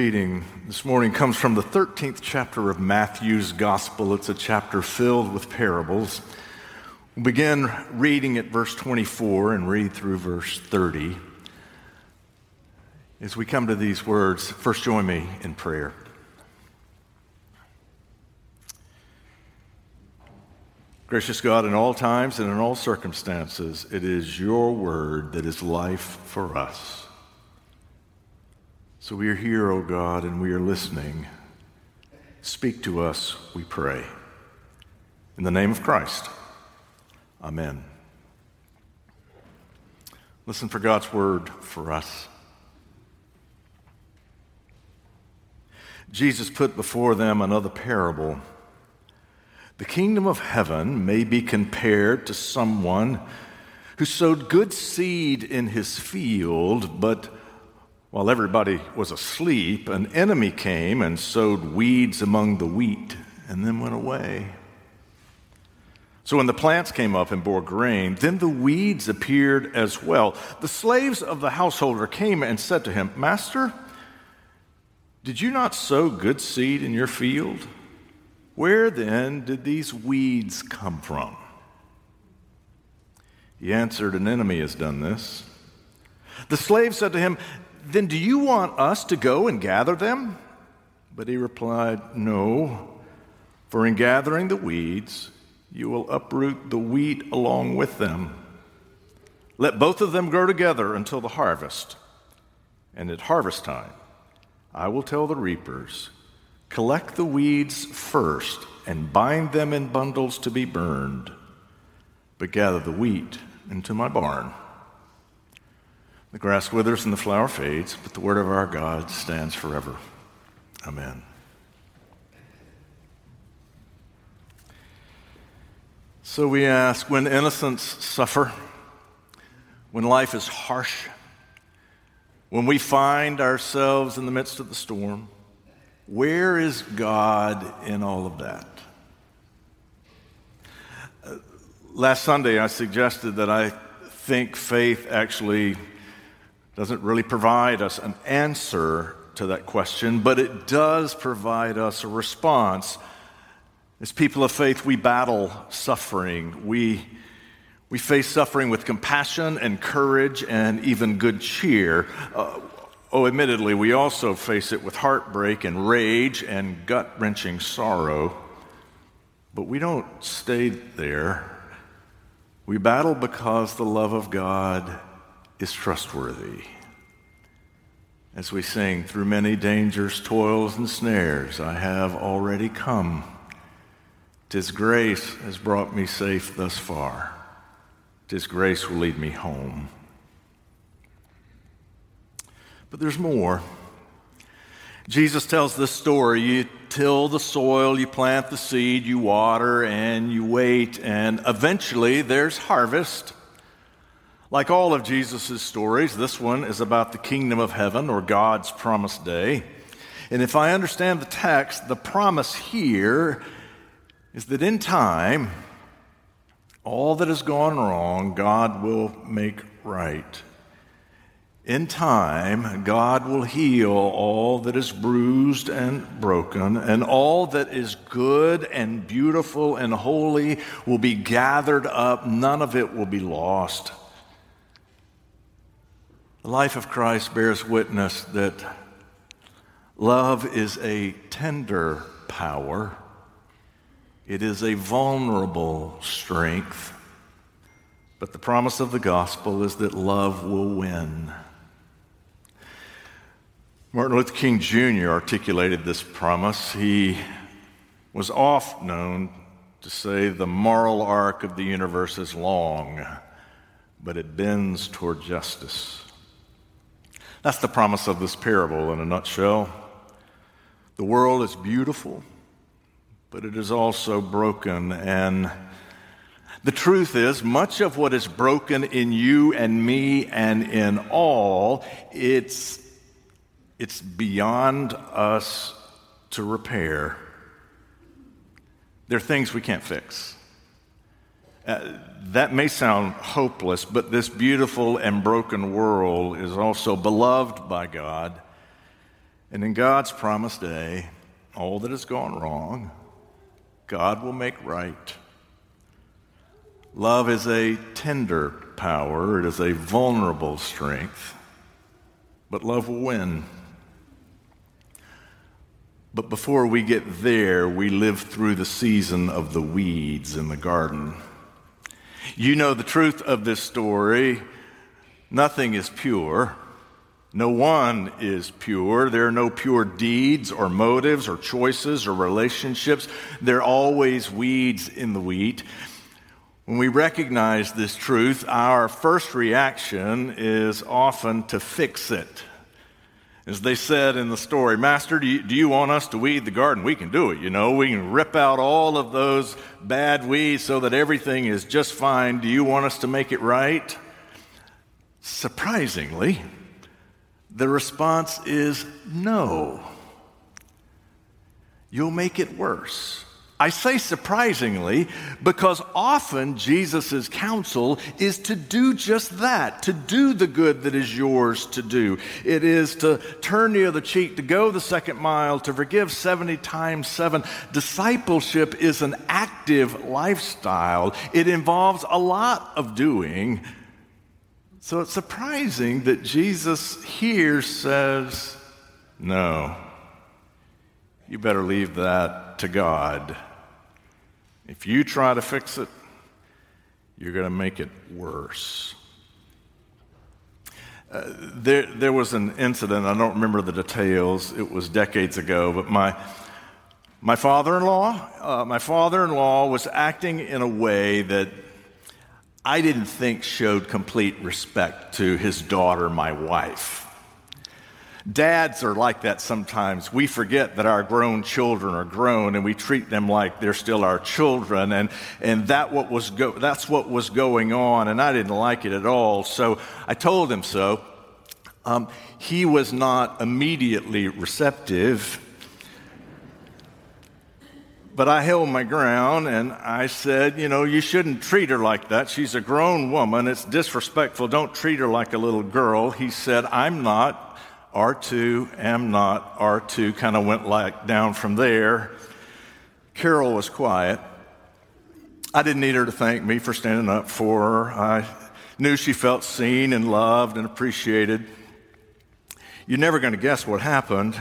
Reading this morning comes from the 13th chapter of Matthew's Gospel. It's a chapter filled with parables. We'll begin reading at verse 24 and read through verse 30. As we come to these words, first join me in prayer. Gracious God, in all times and in all circumstances, it is your word that is life for us. So we are here, O oh God, and we are listening. Speak to us, we pray. In the name of Christ, Amen. Listen for God's word for us. Jesus put before them another parable. The kingdom of heaven may be compared to someone who sowed good seed in his field, but while everybody was asleep, an enemy came and sowed weeds among the wheat and then went away. So when the plants came up and bore grain, then the weeds appeared as well. The slaves of the householder came and said to him, Master, did you not sow good seed in your field? Where then did these weeds come from? He answered, An enemy has done this. The slave said to him, then do you want us to go and gather them? But he replied, No, for in gathering the weeds, you will uproot the wheat along with them. Let both of them grow together until the harvest. And at harvest time, I will tell the reapers, Collect the weeds first and bind them in bundles to be burned, but gather the wheat into my barn. The grass withers and the flower fades, but the word of our God stands forever. Amen. So we ask when innocents suffer, when life is harsh, when we find ourselves in the midst of the storm, where is God in all of that? Uh, last Sunday, I suggested that I think faith actually doesn't really provide us an answer to that question, but it does provide us a response. As people of faith, we battle suffering. We, we face suffering with compassion and courage and even good cheer. Uh, oh, admittedly, we also face it with heartbreak and rage and gut wrenching sorrow. But we don't stay there. We battle because the love of God is trustworthy. As we sing, through many dangers, toils, and snares, I have already come. Tis grace has brought me safe thus far. Tis grace will lead me home. But there's more. Jesus tells this story. You till the soil, you plant the seed, you water, and you wait, and eventually there's harvest. Like all of Jesus' stories, this one is about the kingdom of heaven or God's promised day. And if I understand the text, the promise here is that in time, all that has gone wrong, God will make right. In time, God will heal all that is bruised and broken, and all that is good and beautiful and holy will be gathered up. None of it will be lost. The life of Christ bears witness that love is a tender power, it is a vulnerable strength. But the promise of the gospel is that love will win. Martin Luther King Jr. articulated this promise. He was oft known to say, The moral arc of the universe is long, but it bends toward justice. That's the promise of this parable in a nutshell. The world is beautiful, but it is also broken. And the truth is, much of what is broken in you and me and in all, it's, it's beyond us to repair. There are things we can't fix. Uh, that may sound hopeless, but this beautiful and broken world is also beloved by God. And in God's promised day, all that has gone wrong, God will make right. Love is a tender power, it is a vulnerable strength, but love will win. But before we get there, we live through the season of the weeds in the garden. You know the truth of this story. Nothing is pure. No one is pure. There are no pure deeds or motives or choices or relationships. There are always weeds in the wheat. When we recognize this truth, our first reaction is often to fix it. As they said in the story, Master, do you, do you, want us to weed the garden? We can do it, you know. We can rip out all of those bad weeds so that everything is just fine. Do you want us to make it right? Surprisingly, the response is no. You'll make it worse. I say surprisingly because often Jesus' counsel is to do just that, to do the good that is yours to do. It is to turn the other cheek, to go the second mile, to forgive 70 times seven. Discipleship is an active lifestyle, it involves a lot of doing. So it's surprising that Jesus here says, No, you better leave that to God. If you try to fix it, you're going to make it worse. Uh, there, there was an incident, I don't remember the details, it was decades ago, but my, my father in law, uh, my father in law was acting in a way that I didn't think showed complete respect to his daughter, my wife. Dads are like that sometimes. We forget that our grown children are grown and we treat them like they're still our children. And, and that what was go- that's what was going on, and I didn't like it at all. So I told him so. Um, he was not immediately receptive. But I held my ground and I said, You know, you shouldn't treat her like that. She's a grown woman. It's disrespectful. Don't treat her like a little girl. He said, I'm not. R2, am not, R2 kind of went like down from there. Carol was quiet. I didn't need her to thank me for standing up for her. I knew she felt seen and loved and appreciated. You're never going to guess what happened.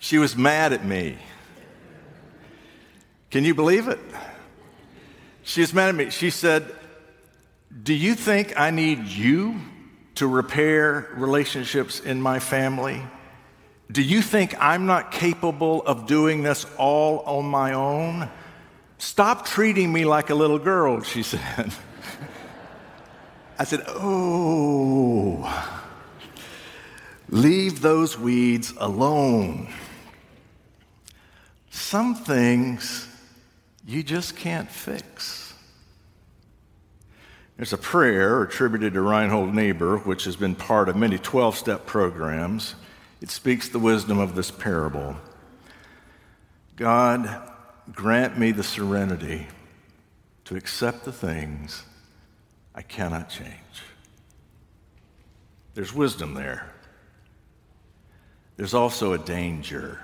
She was mad at me. Can you believe it? She was mad at me. She said, Do you think I need you to repair relationships in my family? Do you think I'm not capable of doing this all on my own? Stop treating me like a little girl, she said. I said, Oh, leave those weeds alone. Some things you just can't fix. There's a prayer attributed to Reinhold Niebuhr, which has been part of many 12 step programs. It speaks the wisdom of this parable. God, grant me the serenity to accept the things I cannot change. There's wisdom there. There's also a danger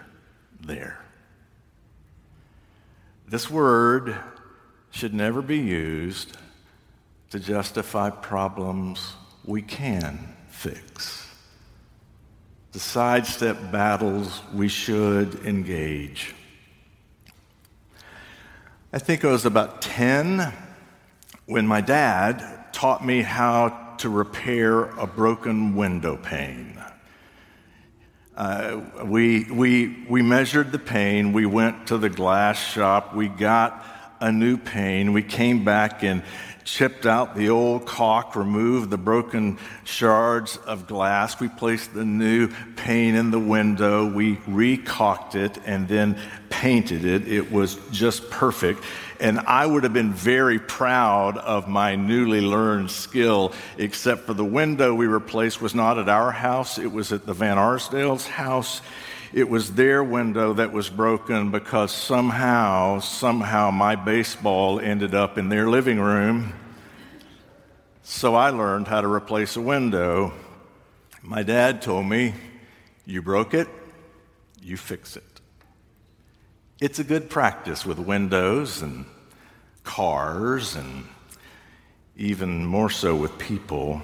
there. This word should never be used to justify problems we can fix, to sidestep battles we should engage. I think I was about 10 when my dad taught me how to repair a broken window pane. Uh, we, we, we measured the pane, we went to the glass shop, we got a new pane, we came back and chipped out the old caulk, removed the broken shards of glass. We placed the new pane in the window. We recaulked it and then painted it. It was just perfect. And I would have been very proud of my newly learned skill, except for the window we replaced was not at our house, it was at the Van Arsdale's house. It was their window that was broken because somehow, somehow my baseball ended up in their living room. So I learned how to replace a window. My dad told me, You broke it, you fix it. It's a good practice with windows and cars and even more so with people.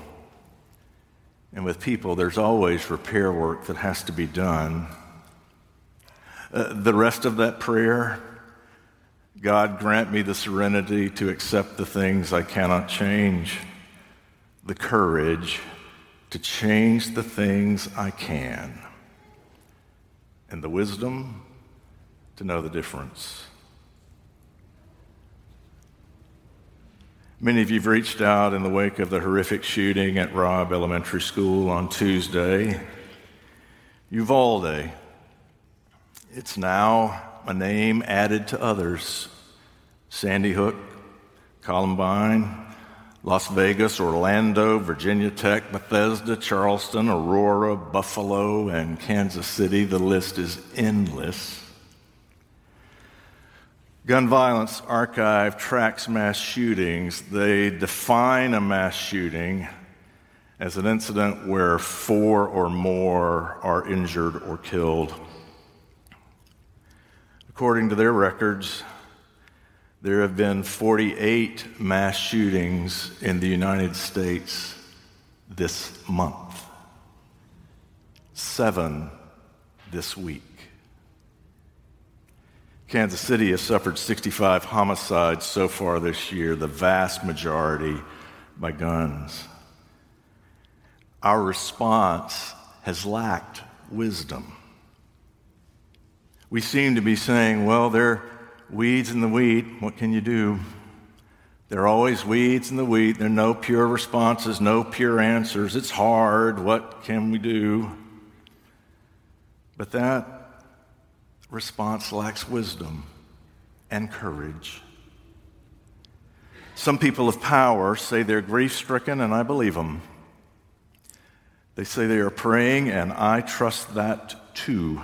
And with people, there's always repair work that has to be done. Uh, the rest of that prayer, God grant me the serenity to accept the things I cannot change, the courage to change the things I can, and the wisdom to know the difference. Many of you have reached out in the wake of the horrific shooting at Robb Elementary School on Tuesday. Uvalde it's now a name added to others Sandy Hook, Columbine, Las Vegas, Orlando, Virginia Tech, Bethesda, Charleston, Aurora, Buffalo, and Kansas City. The list is endless. Gun Violence Archive tracks mass shootings. They define a mass shooting as an incident where four or more are injured or killed. According to their records, there have been 48 mass shootings in the United States this month, seven this week. Kansas City has suffered 65 homicides so far this year, the vast majority by guns. Our response has lacked wisdom. We seem to be saying, well, there are weeds in the wheat. What can you do? There are always weeds in the wheat. There are no pure responses, no pure answers. It's hard. What can we do? But that response lacks wisdom and courage. Some people of power say they're grief stricken, and I believe them. They say they are praying, and I trust that too.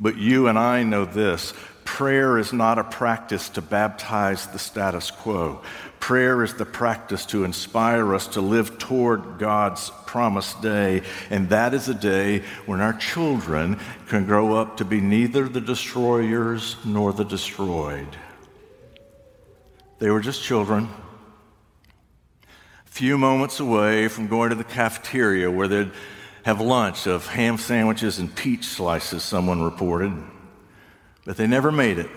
But you and I know this prayer is not a practice to baptize the status quo. Prayer is the practice to inspire us to live toward God's promised day. And that is a day when our children can grow up to be neither the destroyers nor the destroyed. They were just children, a few moments away from going to the cafeteria where they'd have lunch of ham sandwiches and peach slices, someone reported. But they never made it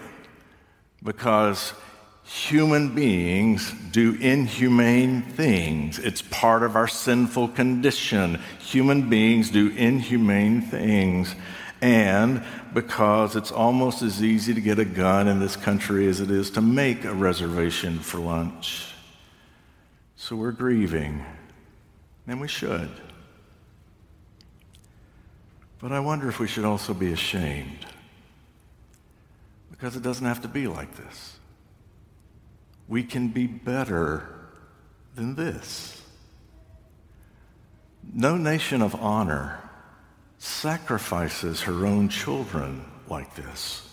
because human beings do inhumane things. It's part of our sinful condition. Human beings do inhumane things. And because it's almost as easy to get a gun in this country as it is to make a reservation for lunch. So we're grieving, and we should. But I wonder if we should also be ashamed. Because it doesn't have to be like this. We can be better than this. No nation of honor sacrifices her own children like this.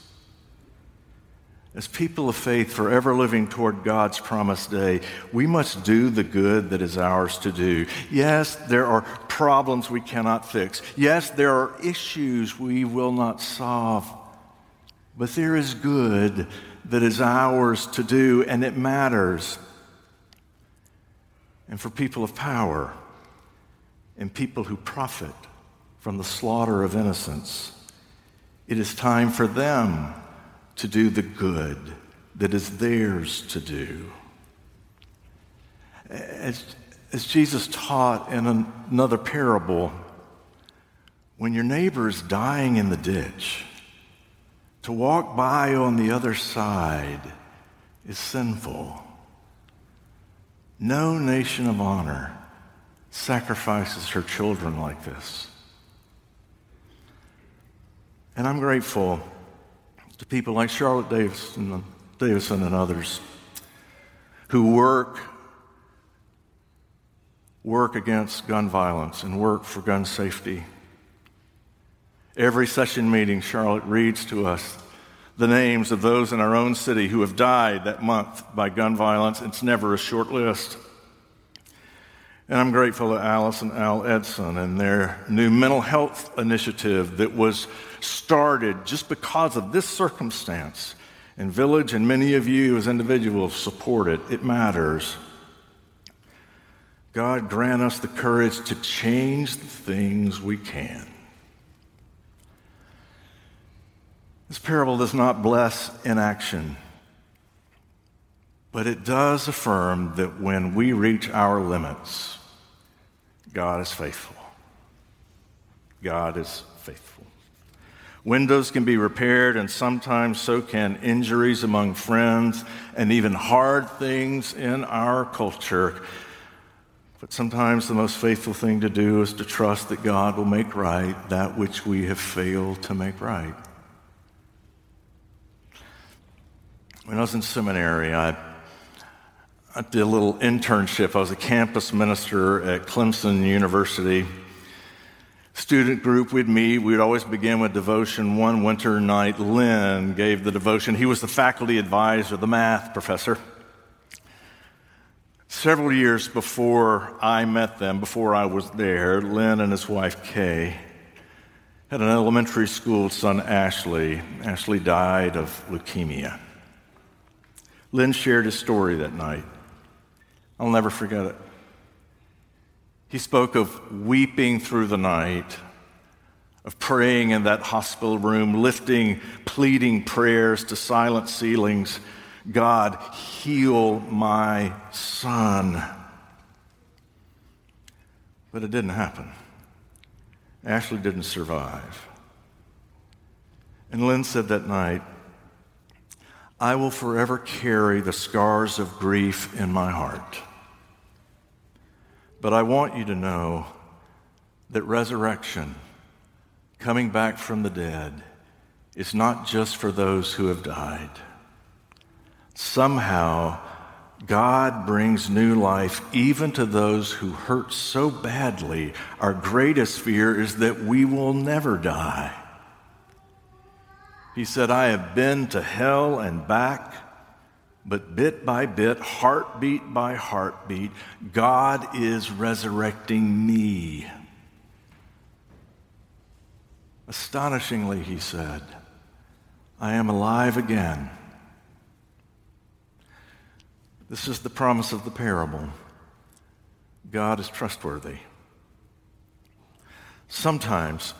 As people of faith, forever living toward God's promised day, we must do the good that is ours to do. Yes, there are problems we cannot fix. Yes, there are issues we will not solve. But there is good that is ours to do, and it matters. And for people of power and people who profit from the slaughter of innocents, it is time for them to do the good that is theirs to do. As, as Jesus taught in another parable, when your neighbor is dying in the ditch, to walk by on the other side is sinful. No nation of honor sacrifices her children like this. And I'm grateful to people like Charlotte Davison, uh, Davison and others who work work against gun violence and work for gun safety. Every session meeting, Charlotte reads to us the names of those in our own city who have died that month by gun violence. It's never a short list. And I'm grateful to Alice and Al Edson and their new mental health initiative that was started just because of this circumstance. And Village and many of you as individuals support it. It matters. God grant us the courage to change the things we can. This parable does not bless inaction, but it does affirm that when we reach our limits, God is faithful. God is faithful. Windows can be repaired, and sometimes so can injuries among friends and even hard things in our culture. But sometimes the most faithful thing to do is to trust that God will make right that which we have failed to make right. When I was in seminary, I, I did a little internship. I was a campus minister at Clemson University. Student group, we'd meet. We'd always begin with devotion. One winter night, Lynn gave the devotion. He was the faculty advisor, the math professor. Several years before I met them, before I was there, Lynn and his wife Kay had an elementary school son, Ashley. Ashley died of leukemia. Lynn shared his story that night. I'll never forget it. He spoke of weeping through the night, of praying in that hospital room, lifting, pleading prayers to silent ceilings God, heal my son. But it didn't happen. Ashley didn't survive. And Lynn said that night, I will forever carry the scars of grief in my heart. But I want you to know that resurrection, coming back from the dead, is not just for those who have died. Somehow, God brings new life even to those who hurt so badly. Our greatest fear is that we will never die. He said, I have been to hell and back, but bit by bit, heartbeat by heartbeat, God is resurrecting me. Astonishingly, he said, I am alive again. This is the promise of the parable God is trustworthy. Sometimes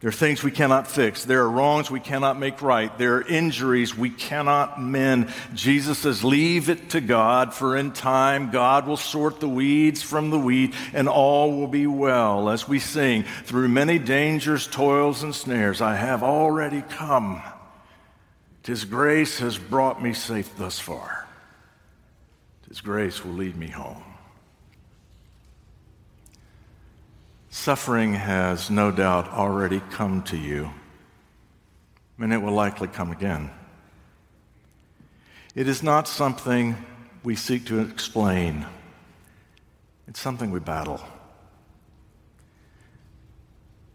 there are things we cannot fix. There are wrongs we cannot make right. There are injuries we cannot mend. Jesus says, Leave it to God, for in time God will sort the weeds from the wheat, and all will be well. As we sing, through many dangers, toils, and snares, I have already come. His grace has brought me safe thus far. His grace will lead me home. Suffering has no doubt already come to you, and it will likely come again. It is not something we seek to explain, it's something we battle.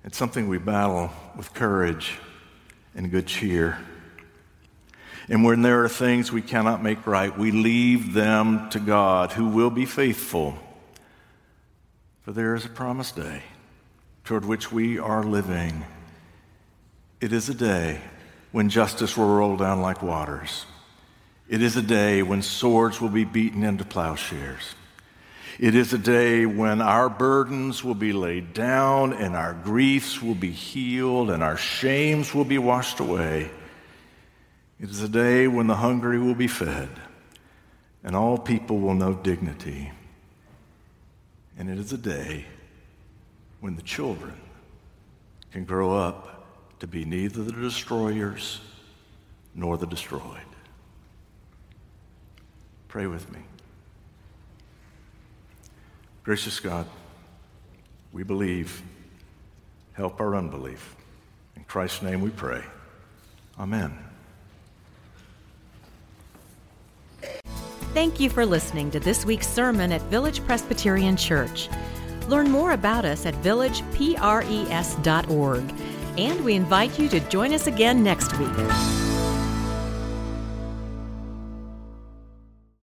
It's something we battle with courage and good cheer. And when there are things we cannot make right, we leave them to God, who will be faithful. For there is a promised day toward which we are living. It is a day when justice will roll down like waters. It is a day when swords will be beaten into plowshares. It is a day when our burdens will be laid down and our griefs will be healed and our shames will be washed away. It is a day when the hungry will be fed and all people will know dignity. And it is a day when the children can grow up to be neither the destroyers nor the destroyed. Pray with me. Gracious God, we believe. Help our unbelief. In Christ's name we pray. Amen. Thank you for listening to this week's sermon at Village Presbyterian Church. Learn more about us at villagepres.org, and we invite you to join us again next week.